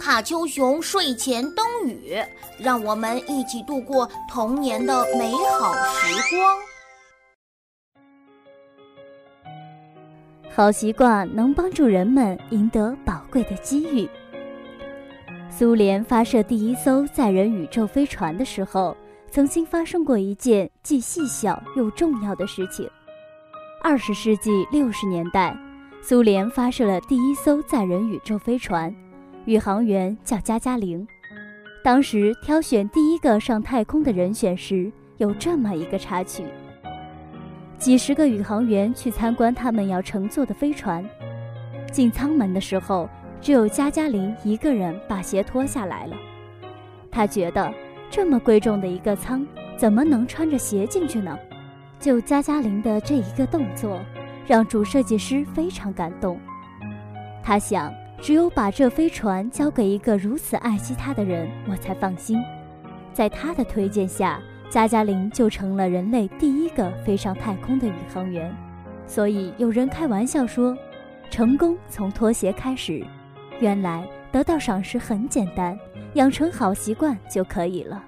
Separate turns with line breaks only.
卡丘熊睡前灯语，让我们一起度过童年的美好时光。
好习惯能帮助人们赢得宝贵的机遇。苏联发射第一艘载人宇宙飞船的时候，曾经发生过一件既细小又重要的事情。二十世纪六十年代，苏联发射了第一艘载人宇宙飞船。宇航员叫加加林。当时挑选第一个上太空的人选时，有这么一个插曲：几十个宇航员去参观他们要乘坐的飞船，进舱门的时候，只有加加林一个人把鞋脱下来了。他觉得这么贵重的一个舱，怎么能穿着鞋进去呢？就加加林的这一个动作，让主设计师非常感动。他想。只有把这飞船交给一个如此爱惜它的人，我才放心。在他的推荐下，加加林就成了人类第一个飞上太空的宇航员。所以有人开玩笑说：“成功从拖鞋开始。”原来得到赏识很简单，养成好习惯就可以了。